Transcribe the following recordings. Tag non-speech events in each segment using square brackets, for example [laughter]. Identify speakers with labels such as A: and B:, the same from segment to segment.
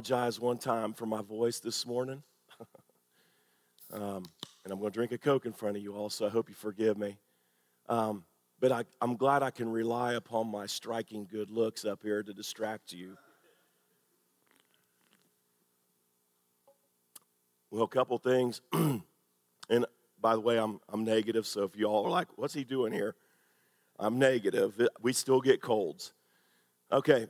A: apologize one time for my voice this morning. [laughs] um, and I'm going to drink a Coke in front of you all, so I hope you forgive me. Um, but I, I'm glad I can rely upon my striking good looks up here to distract you. Well, a couple things. [clears throat] and by the way, I'm, I'm negative, so if you all are like, what's he doing here? I'm negative. We still get colds. Okay,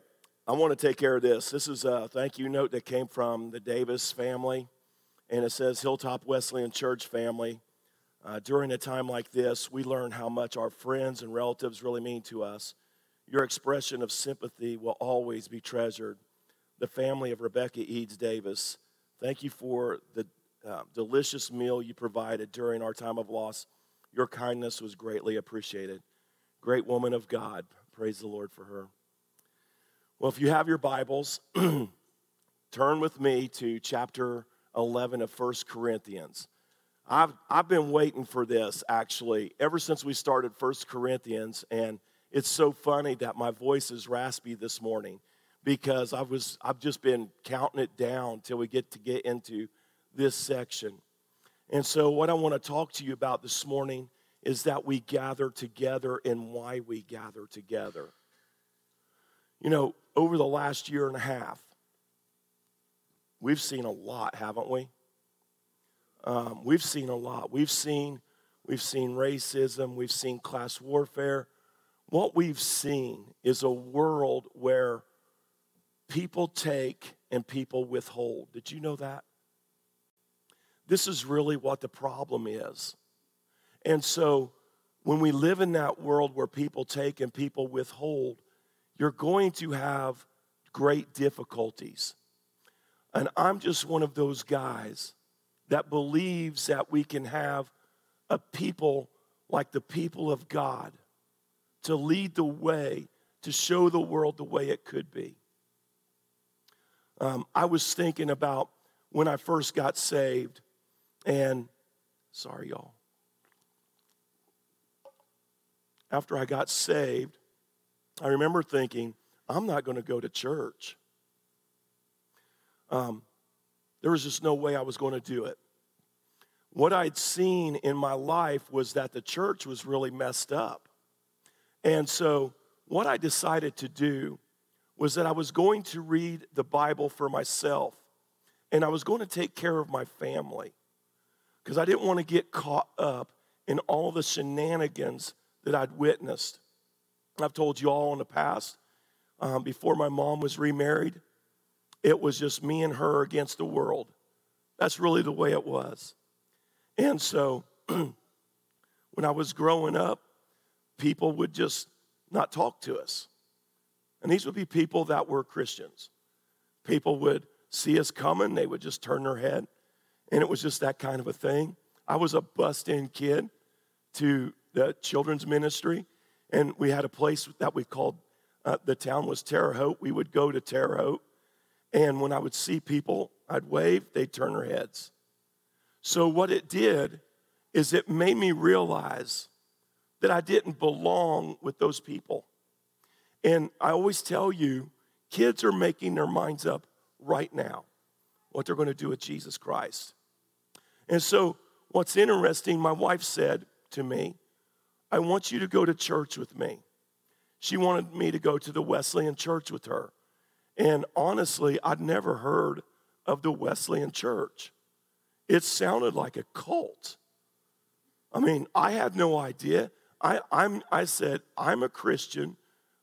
A: I want to take care of this. This is a thank you note that came from the Davis family, and it says Hilltop Wesleyan Church family. Uh, during a time like this, we learn how much our friends and relatives really mean to us. Your expression of sympathy will always be treasured. The family of Rebecca Eads Davis, thank you for the uh, delicious meal you provided during our time of loss. Your kindness was greatly appreciated. Great woman of God. Praise the Lord for her. Well, if you have your Bibles, [clears throat] turn with me to chapter 11 of 1 Corinthians. I've, I've been waiting for this actually ever since we started 1 Corinthians, and it's so funny that my voice is raspy this morning because I was, I've just been counting it down till we get to get into this section. And so, what I want to talk to you about this morning is that we gather together and why we gather together. You know, over the last year and a half, we've seen a lot, haven't we? Um, we've seen a lot. We've seen, we've seen racism. We've seen class warfare. What we've seen is a world where people take and people withhold. Did you know that? This is really what the problem is. And so, when we live in that world where people take and people withhold, you're going to have great difficulties. And I'm just one of those guys that believes that we can have a people like the people of God to lead the way, to show the world the way it could be. Um, I was thinking about when I first got saved, and sorry, y'all. After I got saved, I remember thinking, I'm not going to go to church. Um, there was just no way I was going to do it. What I'd seen in my life was that the church was really messed up. And so, what I decided to do was that I was going to read the Bible for myself and I was going to take care of my family because I didn't want to get caught up in all the shenanigans that I'd witnessed. I've told you all in the past, um, before my mom was remarried, it was just me and her against the world. That's really the way it was. And so [clears throat] when I was growing up, people would just not talk to us. And these would be people that were Christians. People would see us coming, they would just turn their head. And it was just that kind of a thing. I was a bust in kid to the children's ministry. And we had a place that we called, uh, the town was Terre Haute. We would go to Terre Haute. And when I would see people, I'd wave, they'd turn their heads. So what it did is it made me realize that I didn't belong with those people. And I always tell you, kids are making their minds up right now what they're going to do with Jesus Christ. And so, what's interesting, my wife said to me, I want you to go to church with me. She wanted me to go to the Wesleyan church with her. And honestly, I'd never heard of the Wesleyan church. It sounded like a cult. I mean, I had no idea. I, I'm, I said, I'm a Christian.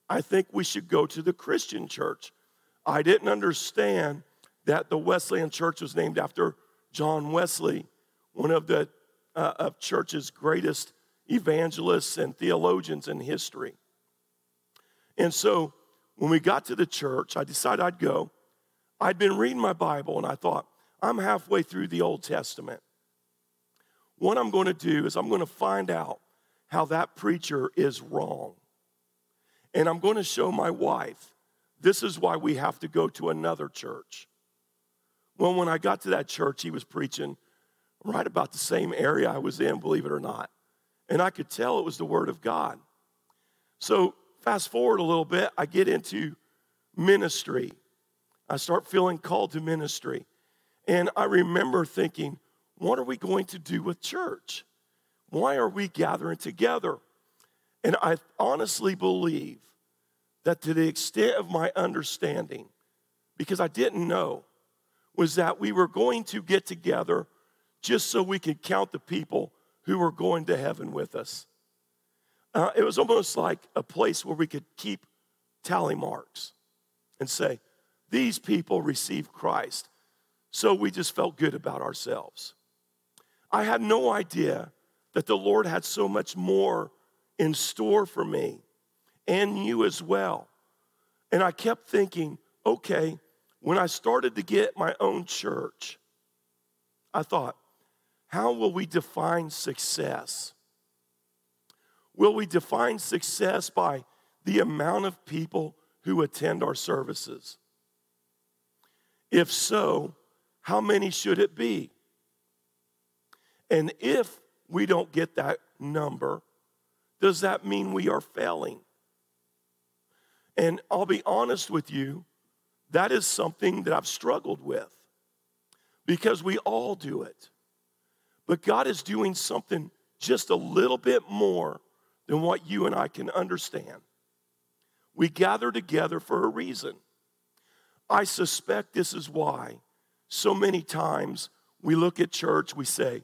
A: I think we should go to the Christian church. I didn't understand that the Wesleyan church was named after John Wesley, one of the uh, of church's greatest evangelists and theologians in history. And so when we got to the church, I decided I'd go. I'd been reading my Bible and I thought, I'm halfway through the Old Testament. What I'm going to do is I'm going to find out how that preacher is wrong. And I'm going to show my wife this is why we have to go to another church. Well, when I got to that church, he was preaching right about the same area I was in, believe it or not. And I could tell it was the Word of God. So, fast forward a little bit, I get into ministry. I start feeling called to ministry. And I remember thinking, what are we going to do with church? Why are we gathering together? And I honestly believe that to the extent of my understanding, because I didn't know, was that we were going to get together just so we could count the people who were going to heaven with us. Uh, it was almost like a place where we could keep tally marks and say, these people received Christ. So we just felt good about ourselves. I had no idea that the Lord had so much more in store for me and you as well. And I kept thinking, okay, when I started to get my own church, I thought, how will we define success? Will we define success by the amount of people who attend our services? If so, how many should it be? And if we don't get that number, does that mean we are failing? And I'll be honest with you, that is something that I've struggled with because we all do it. But God is doing something just a little bit more than what you and I can understand. We gather together for a reason. I suspect this is why so many times we look at church, we say,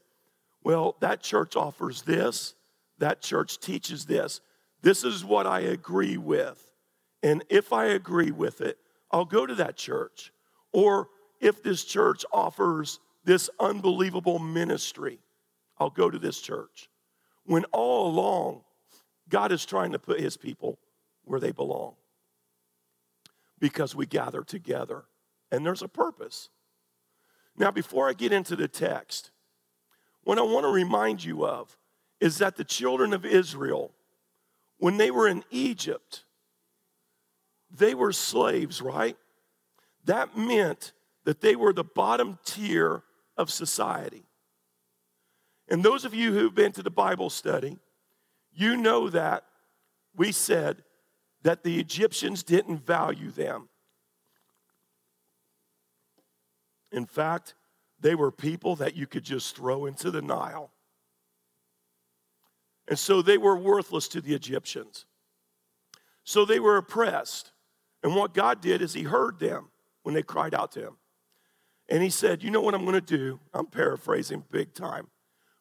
A: well, that church offers this, that church teaches this. This is what I agree with. And if I agree with it, I'll go to that church. Or if this church offers this unbelievable ministry, I'll go to this church. When all along, God is trying to put his people where they belong because we gather together and there's a purpose. Now, before I get into the text, what I want to remind you of is that the children of Israel, when they were in Egypt, they were slaves, right? That meant that they were the bottom tier of society. And those of you who've been to the Bible study, you know that we said that the Egyptians didn't value them. In fact, they were people that you could just throw into the Nile. And so they were worthless to the Egyptians. So they were oppressed. And what God did is He heard them when they cried out to Him. And He said, You know what I'm going to do? I'm paraphrasing big time.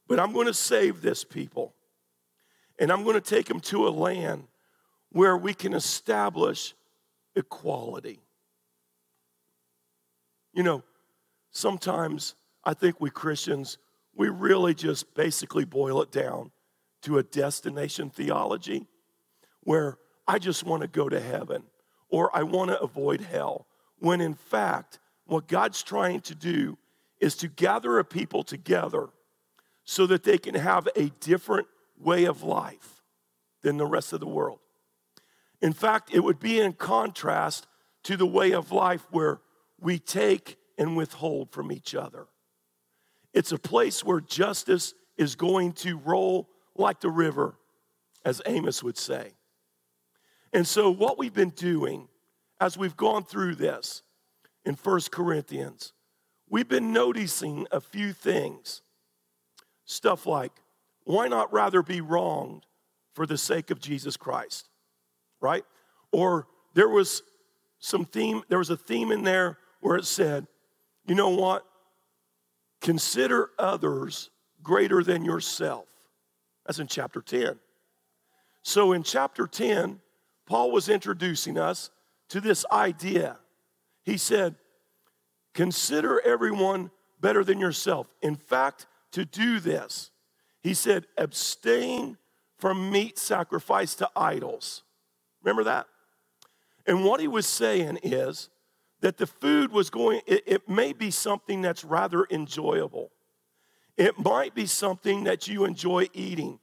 A: But I'm going to save this people. And I'm going to take them to a land where we can establish equality. You know, sometimes I think we Christians, we really just basically boil it down to a destination theology where I just want to go to heaven or I want to avoid hell. When in fact, what God's trying to do is to gather a people together so that they can have a different way of life than the rest of the world. In fact, it would be in contrast to the way of life where we take and withhold from each other. It's a place where justice is going to roll like the river, as Amos would say. And so, what we've been doing as we've gone through this in First Corinthians, we've been noticing a few things. Stuff like, why not rather be wronged for the sake of Jesus Christ? Right? Or there was some theme, there was a theme in there where it said, you know what? Consider others greater than yourself. That's in chapter 10. So in chapter 10, Paul was introducing us to this idea. He said, Consider everyone better than yourself. In fact, to do this, he said, abstain from meat sacrificed to idols. Remember that? And what he was saying is that the food was going, it, it, may be something that's rather enjoyable. It might be something that you enjoy eating.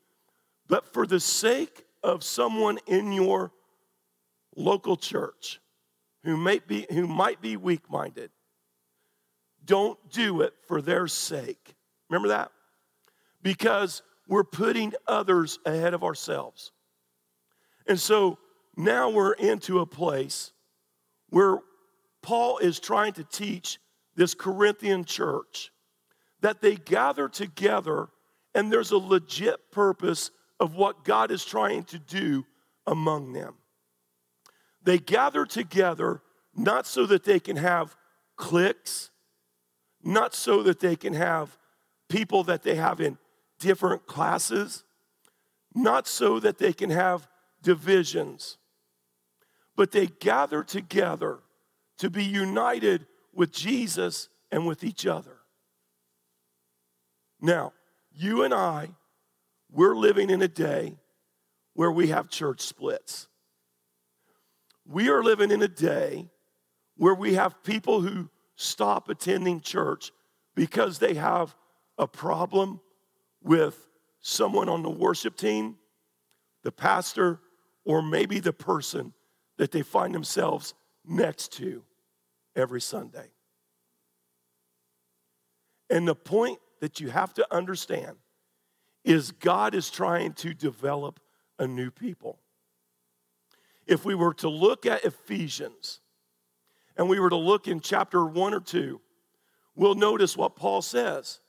A: But for the sake of someone in your local church who, may be, who might be weak minded, don't do it for their sake. Remember that? Because we're putting others ahead of ourselves. And so now we're into a place where Paul is trying to teach this Corinthian church that they gather together and there's a legit purpose of what God is trying to do among them. They gather together not so that they can have cliques, not so that they can have people that they have in different classes, not so that they can have divisions, but they gather together to be united with Jesus and with each other. Now, you and I, we're living in a day where we have church splits. We are living in a day where we have people who stop attending church because they have a problem with someone on the worship team, the pastor, or maybe the person that they find themselves next to every Sunday. And the point that you have to understand is God is trying to develop a new people. If we were to look at Ephesians and we were to look in chapter one or two, we'll notice what Paul says.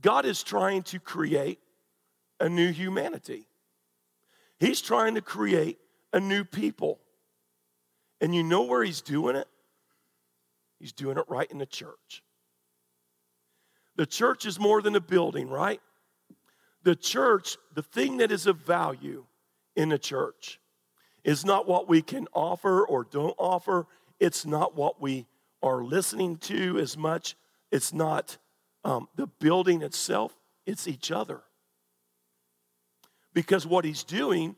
A: God is trying to create a new humanity. He's trying to create a new people. And you know where he's doing it? He's doing it right in the church. The church is more than a building, right? The church, the thing that is of value in the church, is not what we can offer or don't offer. It's not what we are listening to as much. It's not um, the building itself, it's each other. Because what he's doing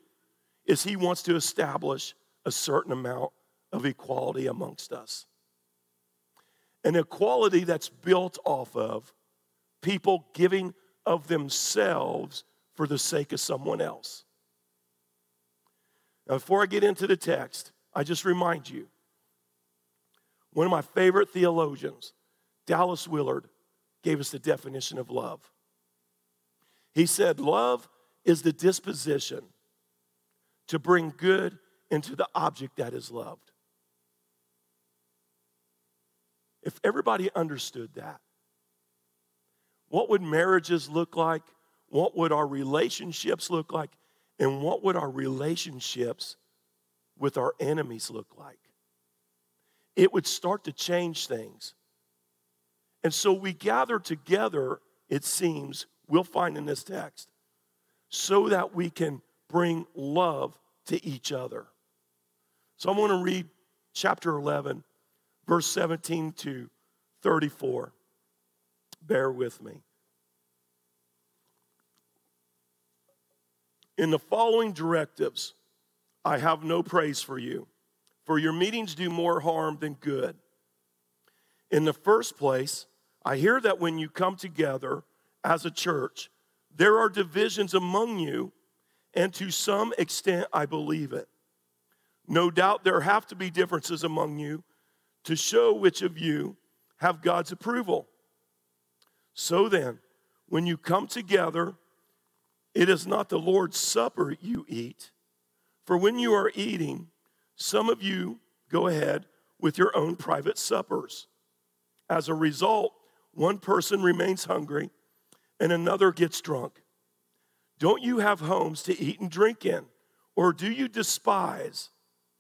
A: is he wants to establish a certain amount of equality amongst us. An equality that's built off of people giving of themselves for the sake of someone else. Before I get into the text, I just remind you one of my favorite theologians, Dallas Willard, gave us the definition of love. He said, Love is the disposition to bring good into the object that is loved. If everybody understood that, what would marriages look like? What would our relationships look like? And what would our relationships with our enemies look like? It would start to change things. And so we gather together, it seems, we'll find in this text, so that we can bring love to each other. So I'm going to read chapter 11, verse 17 to 34. Bear with me. In the following directives, I have no praise for you, for your meetings do more harm than good. In the first place, I hear that when you come together as a church, there are divisions among you, and to some extent, I believe it. No doubt there have to be differences among you to show which of you have God's approval. So then, when you come together, it is not the Lord's supper you eat. For when you are eating, some of you go ahead with your own private suppers. As a result, one person remains hungry and another gets drunk. Don't you have homes to eat and drink in? Or do you despise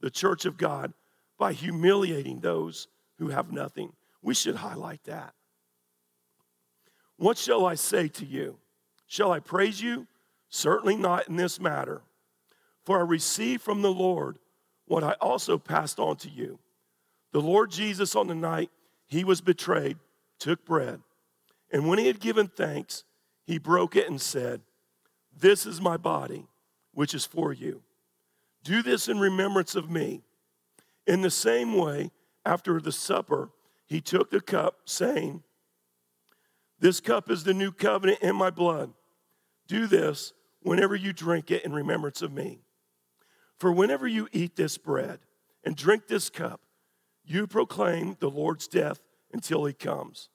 A: the church of God by humiliating those who have nothing? We should highlight that. What shall I say to you? Shall I praise you? Certainly not in this matter. For I received from the Lord what I also passed on to you. The Lord Jesus, on the night he was betrayed, took bread. And when he had given thanks, he broke it and said, This is my body, which is for you. Do this in remembrance of me. In the same way, after the supper, he took the cup, saying, this cup is the new covenant in my blood. Do this whenever you drink it in remembrance of me. For whenever you eat this bread and drink this cup, you proclaim the Lord's death until he comes.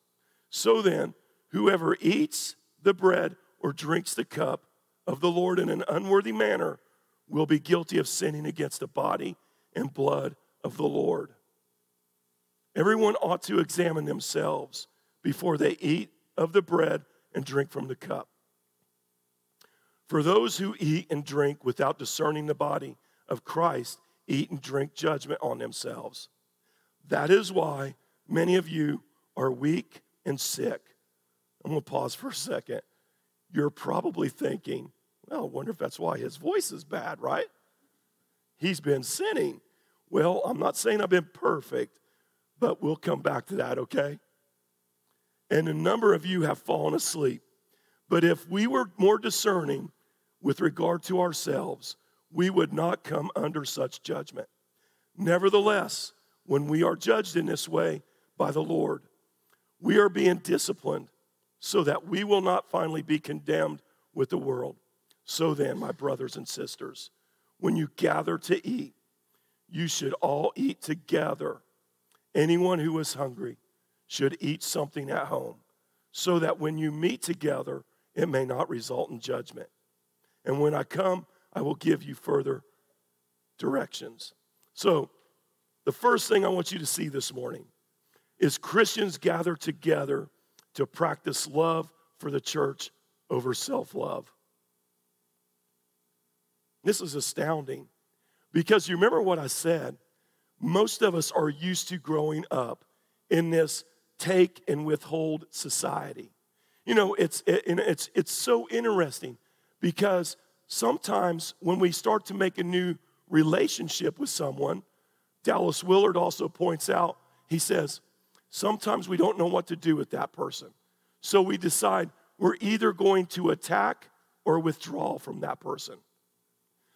A: So then, whoever eats the bread or drinks the cup of the Lord in an unworthy manner will be guilty of sinning against the body and blood of the Lord. Everyone ought to examine themselves before they eat of the bread and drink from the cup. For those who eat and drink without discerning the body of Christ eat and drink judgment on themselves. That is why many of you are weak and sick. I'm going to pause for a second. You're probably thinking, well, I wonder if that's why his voice is bad, right? He's been sinning. Well, I'm not saying I've been perfect, but we'll come back to that, okay? And a number of you have fallen asleep. But if we were more discerning with regard to ourselves, we would not come under such judgment. Nevertheless, when we are judged in this way by the Lord, we are being disciplined so that we will not finally be condemned with the world. So then, my brothers and sisters, when you gather to eat, you should all eat together. Anyone who is hungry should eat something at home, so that when you meet together, it may not result in judgment. And when I come, I will give you further directions. So, the first thing I want you to see this morning is Christians gather together to practice love for the church over self love. This is astounding because you remember what I said. Most of us are used to growing up in this take and withhold society. You know, it's, it, it's, it's so interesting because sometimes when we start to make a new relationship with someone, Dallas Willard also points out, he says, sometimes we don't know what to do with that person. So we decide we're either going to attack or withdraw from that person.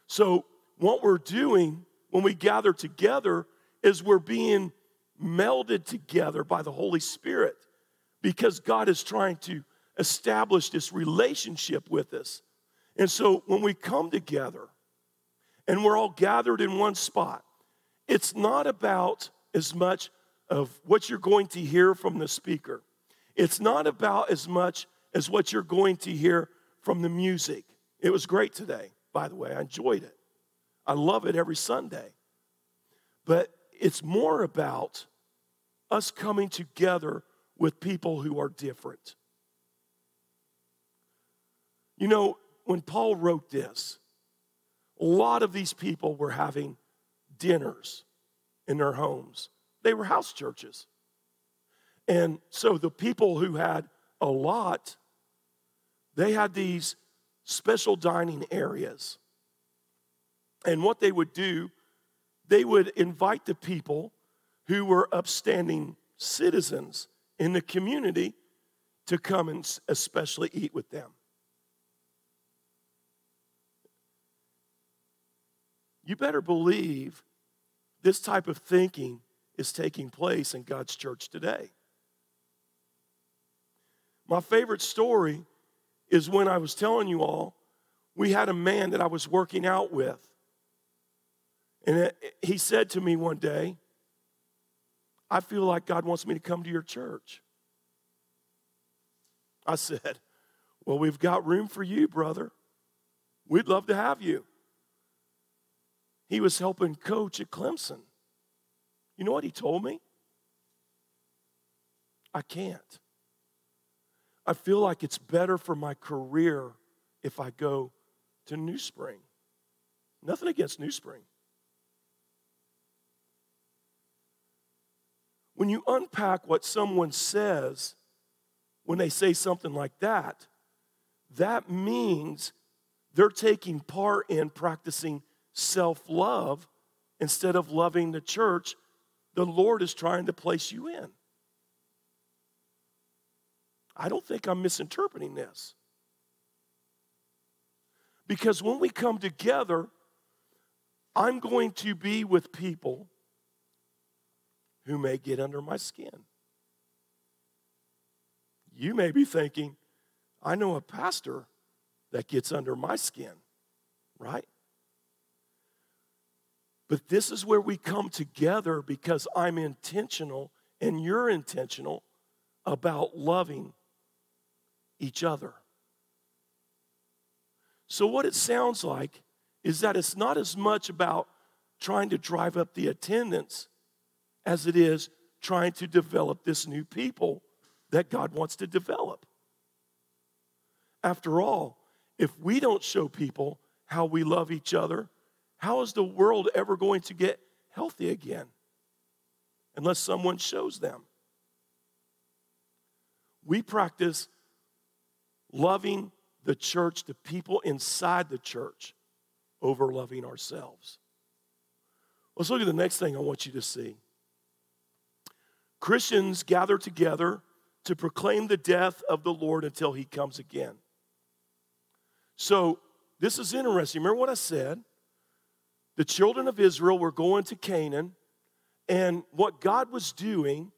A: So, what we're doing when we gather together is we're being melded together by the Holy Spirit because God is trying to establish this relationship with us. And so when we come together and we're all gathered in one spot, it's not about as much of what you're going to hear from the speaker. It's not about as much as what you're going to hear from the music. It was great today, by the way. I enjoyed it. I love it every Sunday. But it's more about us coming together with people who are different. You know, when Paul wrote this, a lot of these people were having dinners in their homes. They were house churches. And so the people who had a lot, they had these special dining areas. And what they would do, they would invite the people who were upstanding citizens in the community to come and especially eat with them. You better believe this type of thinking is taking place in God's church today. My favorite story is when I was telling you all, we had a man that I was working out with. And he said to me one day, I feel like God wants me to come to your church. I said, Well, we've got room for you, brother. We'd love to have you. He was helping coach at Clemson. You know what he told me? I can't. I feel like it's better for my career if I go to New Spring. Nothing against New Spring. When you unpack what someone says when they say something like that, that means they're taking part in practicing self love instead of loving the church the Lord is trying to place you in. I don't think I'm misinterpreting this. Because when we come together, I'm going to be with people who may get under my skin. You may be thinking, I know a pastor that gets under my skin, right? But this is where we come together because I'm intentional and you're intentional about loving each other. So, what it sounds like is that it's not as much about trying to drive up the attendance as it is trying to develop this new people that God wants to develop. After all, if we don't show people how we love each other, how is the world ever going to get healthy again? Unless someone shows them. We practice loving the church, the people inside the church, over loving ourselves. Let's look at the next thing I want you to see. Christians gather together to proclaim the death of the Lord until he comes again. So, this is interesting. Remember what I said? The children of Israel were going to Canaan, and what God was doing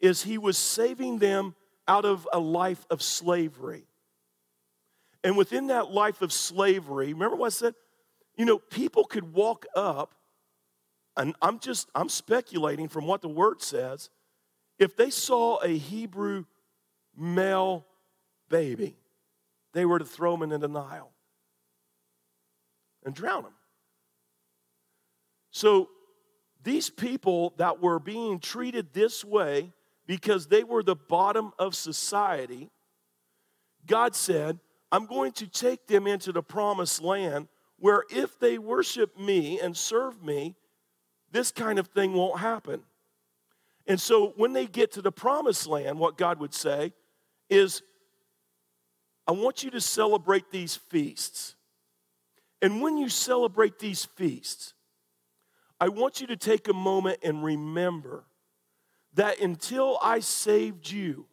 A: is he was saving them out of a life of slavery. And within that life of slavery, remember what I said? You know, people could walk up, and I'm just, I'm speculating from what the word says. If they saw a Hebrew male baby, they were to throw him into the Nile and drown him. So these people that were being treated this way because they were the bottom of society, God said, I'm going to take them into the promised land where if they worship me and serve me, this kind of thing won't happen. And so when they get to the promised land, what God would say is, I want you to celebrate these feasts. And when you celebrate these feasts, I want you to take a moment and remember that until I saved you,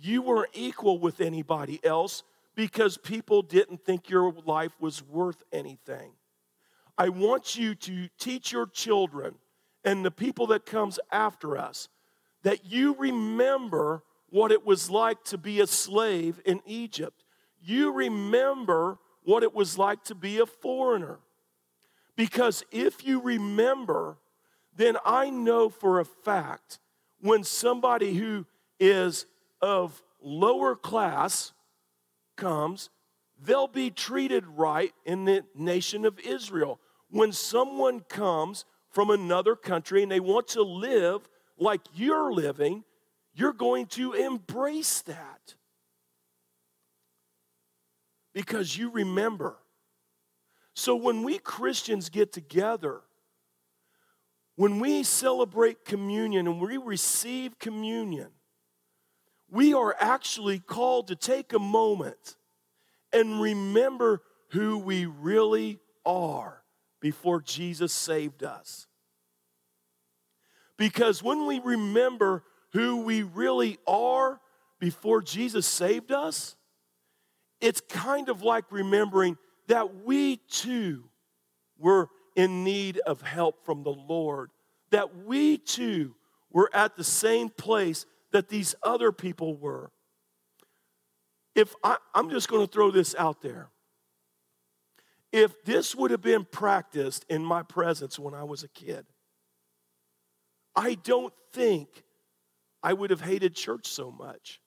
A: you weren't equal with anybody else because people didn't think your life was worth anything. I want you to teach your children and the people that comes after us that you remember what it was like to be a slave in Egypt. You remember what it was like to be a foreigner. Because if you remember, then I know for a fact when somebody who is of lower class comes, they'll be treated right in the nation of Israel. When someone comes from another country and they want to live like you're living, you're going to embrace that. Because you remember. So when we Christians get together, when we celebrate communion and we receive communion, we are actually called to take a moment and remember who we really are before Jesus saved us. Because when we remember who we really are before Jesus saved us, it's kind of like remembering that we too were in need of help from the Lord, that we too were at the same place that these other people were. If I, I'm just going to throw this out there. If this would have been practiced in my presence when I was a kid, I don't think I would have hated church so much.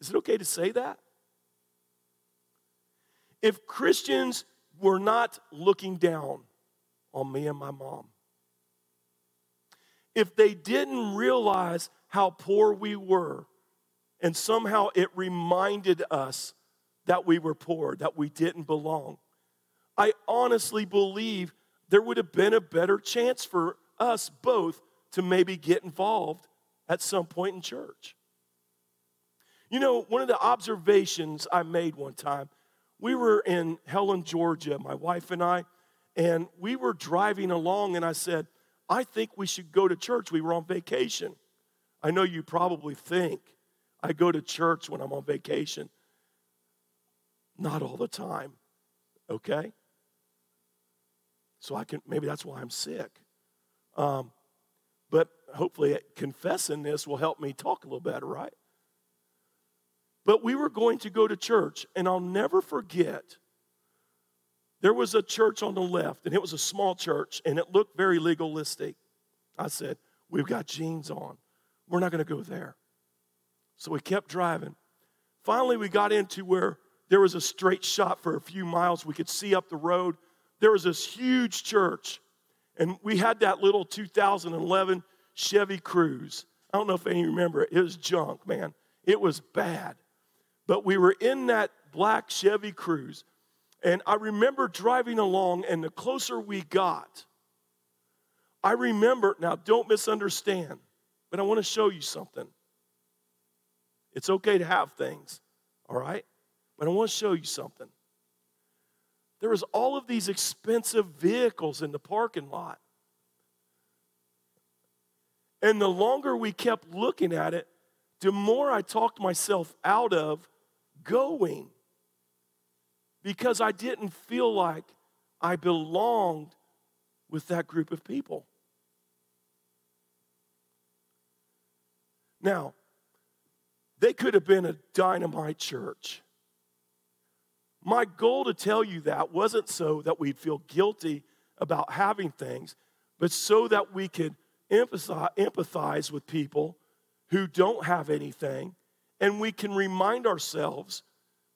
A: Is it okay to say that? If Christians were not looking down on me and my mom, if they didn't realize how poor we were, and somehow it reminded us that we were poor, that we didn't belong, I honestly believe there would have been a better chance for us both to maybe get involved at some point in church. You know, one of the observations I made one time, we were in Helen, Georgia, my wife and I, and we were driving along, and I said, I think we should go to church. We were on vacation. I know you probably think I go to church when I'm on vacation. Not all the time, okay? So I can, maybe that's why I'm sick. Um, but hopefully, confessing this will help me talk a little better, right? But we were going to go to church, and I'll never forget there was a church on the left, and it was a small church, and it looked very legalistic. I said, We've got jeans on. We're not going to go there. So we kept driving. Finally, we got into where there was a straight shot for a few miles. We could see up the road. There was this huge church, and we had that little 2011 Chevy Cruze. I don't know if any remember it. It was junk, man. It was bad. But we were in that black Chevy Cruze. And I remember driving along, and the closer we got, I remember, now don't misunderstand, but I want to show you something. It's okay to have things, all right? But I want to show you something. There was all of these expensive vehicles in the parking lot. And the longer we kept looking at it, the more I talked myself out of going because I didn't feel like I belonged with that group of people. Now, they could have been a dynamite church. My goal to tell you that wasn't so that we'd feel guilty about having things, but so that we could empathize with people who don't have anything, and we can remind ourselves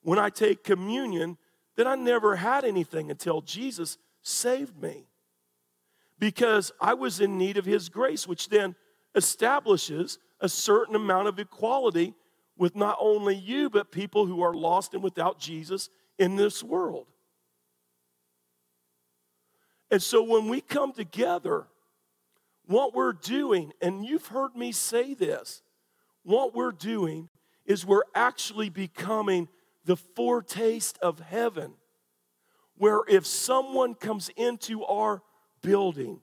A: when I take communion that I never had anything until Jesus saved me. Because I was in need of His grace, which then establishes a certain amount of equality with not only you, but people who are lost and without Jesus in this world. And so when we come together, what we're doing, and you've heard me say this, what we're doing is we're actually becoming the foretaste of heaven. Where if someone comes into our building,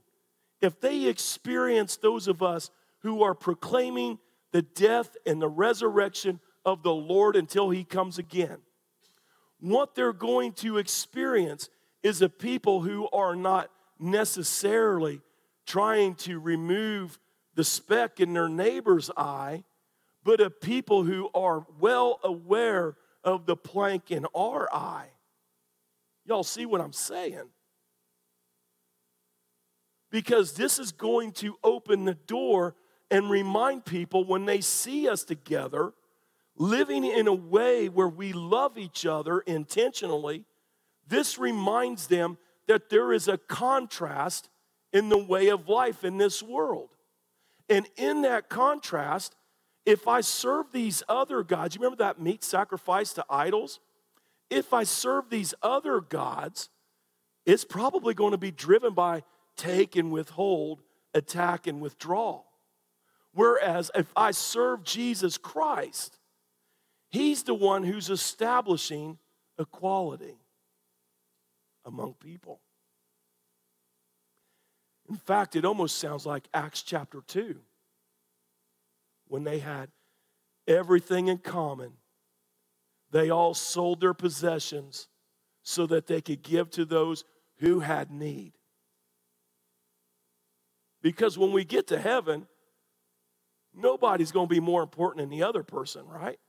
A: if they experience those of us who are proclaiming the death and the resurrection of the Lord until he comes again, what they're going to experience is a people who are not necessarily trying to remove the speck in their neighbor's eye, but a people who are well aware of the plank in our eye. Y'all see what I'm saying? Because this is going to open the door and remind people when they see us together, living in a way where we love each other intentionally, this reminds them that there is a contrast in the way of life in this world. And in that contrast, if I serve these other gods, you remember that meat sacrifice to idols? If I serve these other gods, it's probably going to be driven by take and withhold, attack and withdraw. Whereas if I serve Jesus Christ, He's the one who's establishing equality among people. In fact, it almost sounds like Acts chapter 2 when they had everything in common. They all sold their possessions so that they could give to those who had need. Because when we get to heaven, nobody's going to be more important than the other person, right?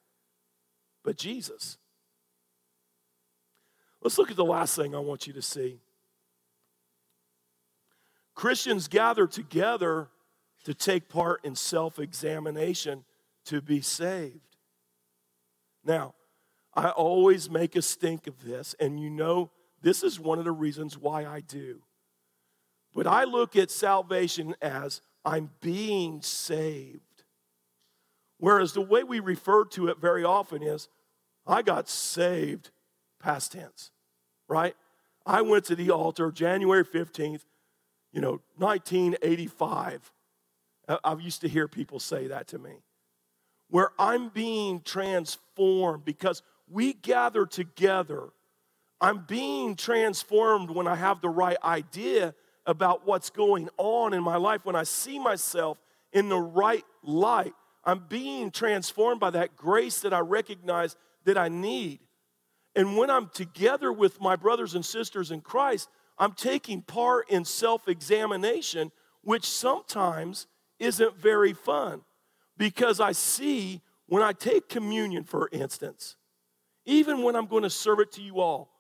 A: But Jesus. Let's look at the last thing I want you to see. Christians gather together to take part in self examination to be saved. Now, I always make a stink of this, and you know this is one of the reasons why I do. But I look at salvation as I'm being saved. Whereas the way we refer to it very often is, I got saved, past tense, right? I went to the altar January 15th, you know, 1985. I used to hear people say that to me. Where I'm being transformed because we gather together. I'm being transformed when I have the right idea about what's going on in my life, when I see myself in the right light. I'm being transformed by that grace that I recognize that I need. And when I'm together with my brothers and sisters in Christ, I'm taking part in self examination, which sometimes isn't very fun because I see when I take communion, for instance, even when I'm going to serve it to you all,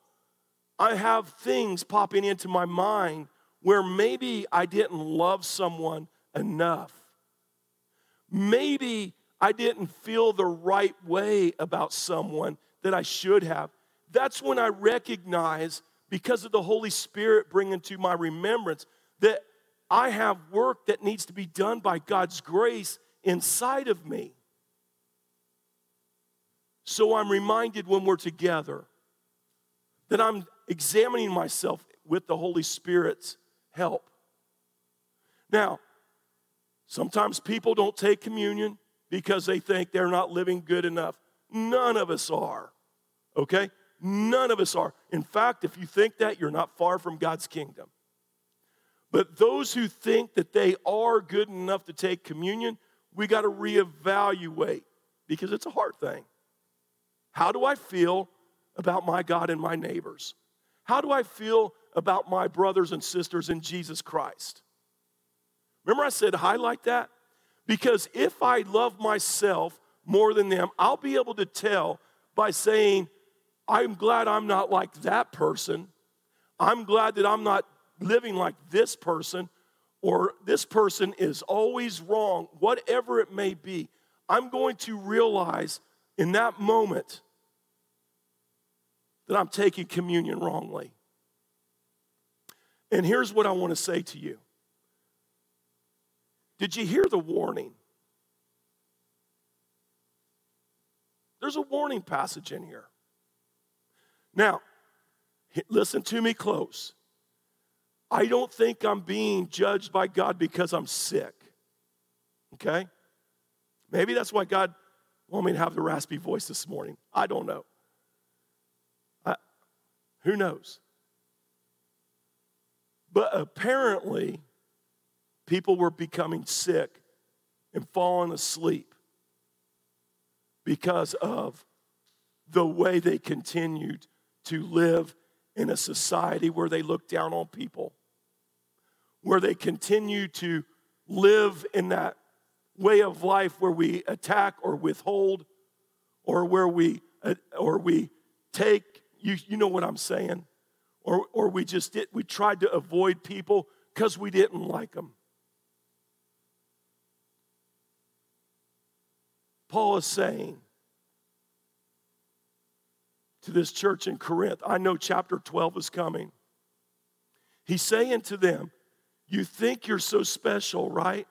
A: I have things popping into my mind where maybe I didn't love someone enough. Maybe I didn't feel the right way about someone that I should have. That's when I recognize because of the Holy Spirit bringing to my remembrance that I have work that needs to be done by God's grace inside of me. So I'm reminded when we're together that I'm examining myself with the Holy Spirit's help. Now, sometimes people don't take communion because they think they're not living good enough. None of us are, okay? None of us are. In fact, if you think that, you're not far from God's kingdom. But those who think that they are good enough to take communion, we got to reevaluate because it's a hard thing. How do I feel about my God and my neighbors? How do I feel about my brothers and sisters in Jesus Christ? Remember, I said highlight that? Because if I love myself more than them, I'll be able to tell by saying, I'm glad I'm not like that person. I'm glad that I'm not living like this person, or this person is always wrong, whatever it may be. I'm going to realize in that moment that I'm taking communion wrongly. And here's what I want to say to you Did you hear the warning? There's a warning passage in here. Now, listen to me close. I don't think I'm being judged by God because I'm sick. Okay? Maybe that's why God wanted me to have the raspy voice this morning. I don't know. I, who knows? But apparently, people were becoming sick and falling asleep because of the way they continued to live in a society where they look down on people, where they continue to live in that way of life where we attack or withhold, or where we uh, or we take. You, you know what I'm saying? Or, or we just did, we tried to avoid people because we didn't like them. Paul is saying to this church in Corinth. I know chapter 12 is coming. He's saying to them, You think you're so special, right?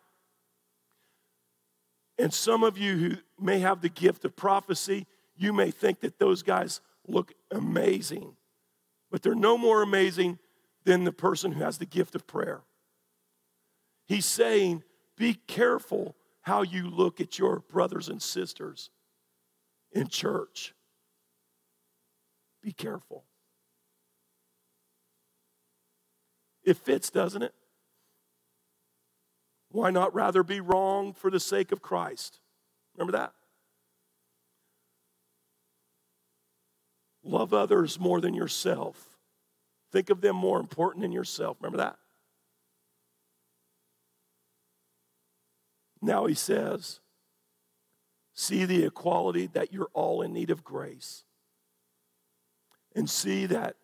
A: And some of you who may have the gift of prophecy, you may think that those guys look amazing, but they're no more amazing than the person who has the gift of prayer. He's saying, Be careful how you look at your brothers and sisters in church. Be careful. It fits, doesn't it? Why not rather be wrong for the sake of Christ? Remember that? Love others more than yourself. Think of them more important than yourself. Remember that? Now he says, see the equality that you're all in need of grace and see that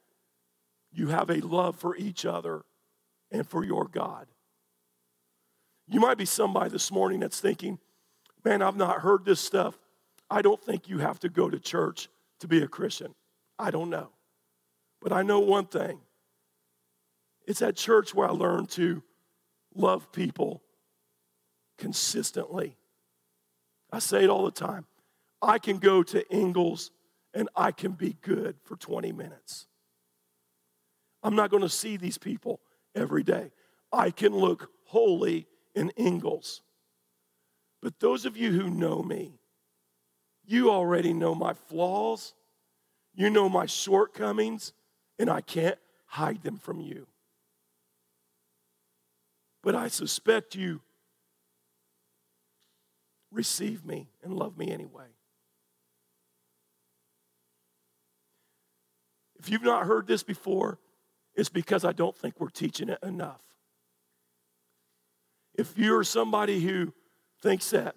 A: you have a love for each other and for your God. You might be somebody this morning that's thinking, man, I've not heard this stuff. I don't think you have to go to church to be a Christian. I don't know. But I know one thing it's at church where I learned to love people consistently. I say it all the time. I can go to Ingles and I can be good for 20 minutes. I'm not going to see these people every day. I can look holy in Ingles. But those of you who know me, you already know my flaws, you know my shortcomings, and I can't hide them from you. But I suspect you receive me and love me anyway. If you've not heard this before, it's because I don't think we're teaching it enough. If you're somebody who thinks that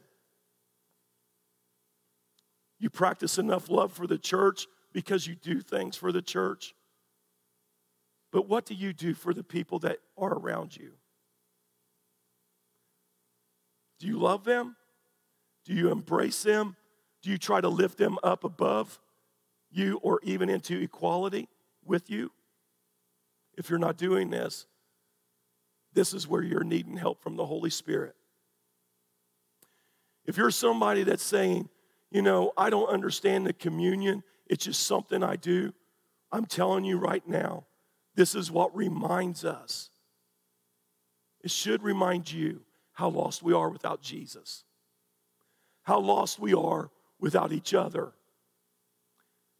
A: you practice enough love for the church because you do things for the church, but what do you do for the people that are around you? Do you love them? Do you embrace them? Do you try to lift them up above? You or even into equality with you. If you're not doing this, this is where you're needing help from the Holy Spirit. If you're somebody that's saying, you know, I don't understand the communion, it's just something I do, I'm telling you right now, this is what reminds us. It should remind you how lost we are without Jesus, how lost we are without each other.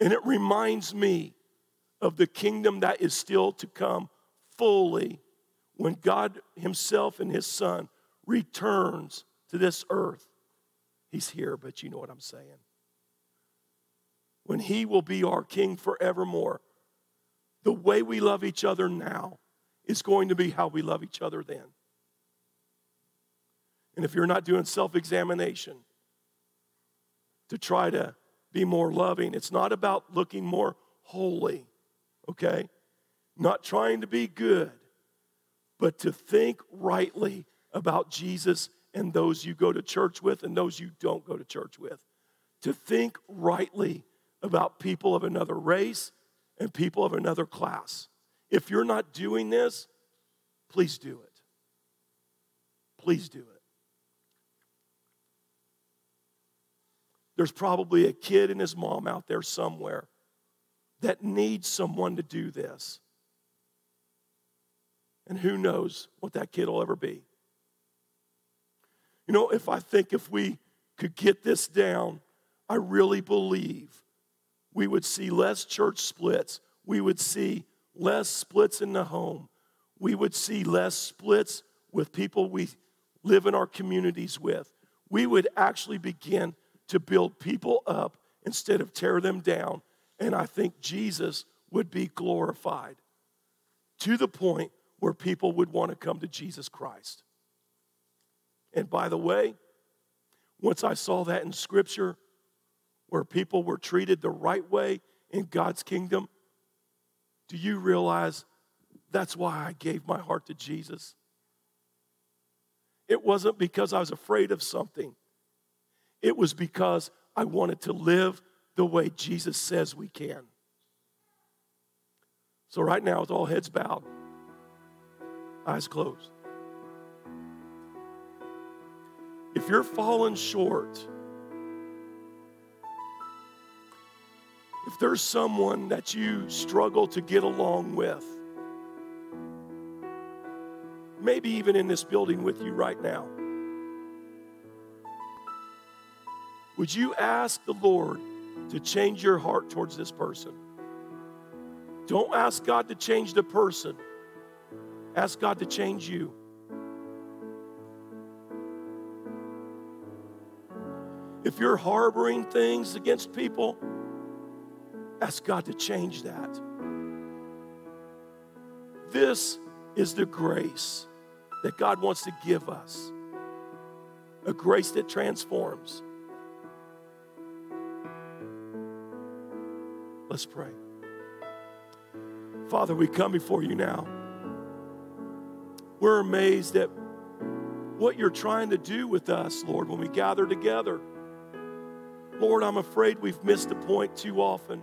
A: And it reminds me of the kingdom that is still to come fully when God Himself and His Son returns to this earth. He's here, but you know what I'm saying. When He will be our King forevermore, the way we love each other now is going to be how we love each other then. And if you're not doing self examination to try to be more loving, it's not about looking more holy, okay? Not trying to be good, but to think rightly about Jesus and those you go to church with and those you don't go to church with. To think rightly about people of another race and people of another class. If you're not doing this, please do it. Please do it. There's probably a kid and his mom out there somewhere that needs someone to do this. And who knows what that kid will ever be. You know, if I think if we could get this down, I really believe we would see less church splits. We would see less splits in the home. We would see less splits with people we live in our communities with. We would actually begin to build people up instead of tear them down. And I think Jesus would be glorified to the point where people would want to come to Jesus Christ. And by the way, once I saw that in Scripture, where people were treated the right way in God's kingdom, do you realize that's why I gave my heart to Jesus? It wasn't because I was afraid of something. It was because I wanted to live the way Jesus says we can. So, right now, with all heads bowed, eyes closed. If you're falling short, if there's someone that you struggle to get along with, maybe even in this building with you right now, Would you ask the Lord to change your heart towards this person? Don't ask God to change the person, ask God to change you. If you're harboring things against people, ask God to change that. This is the grace that God wants to give us a grace that transforms. Let's pray. Father, we come before you now. We're amazed at what you're trying to do with us, Lord, when we gather together. Lord, I'm afraid we've missed the point too often.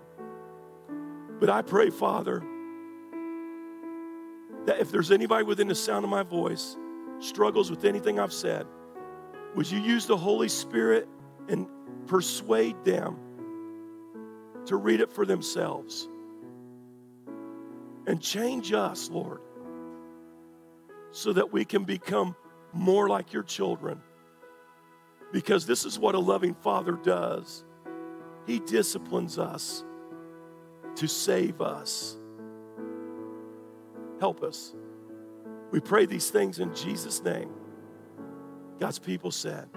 A: But I pray, Father, that if there's anybody within the sound of my voice struggles with anything I've said, would you use the Holy Spirit and persuade them to read it for themselves. And change us, Lord, so that we can become more like your children. Because this is what a loving father does he disciplines us to save us. Help us. We pray these things in Jesus' name. God's people said,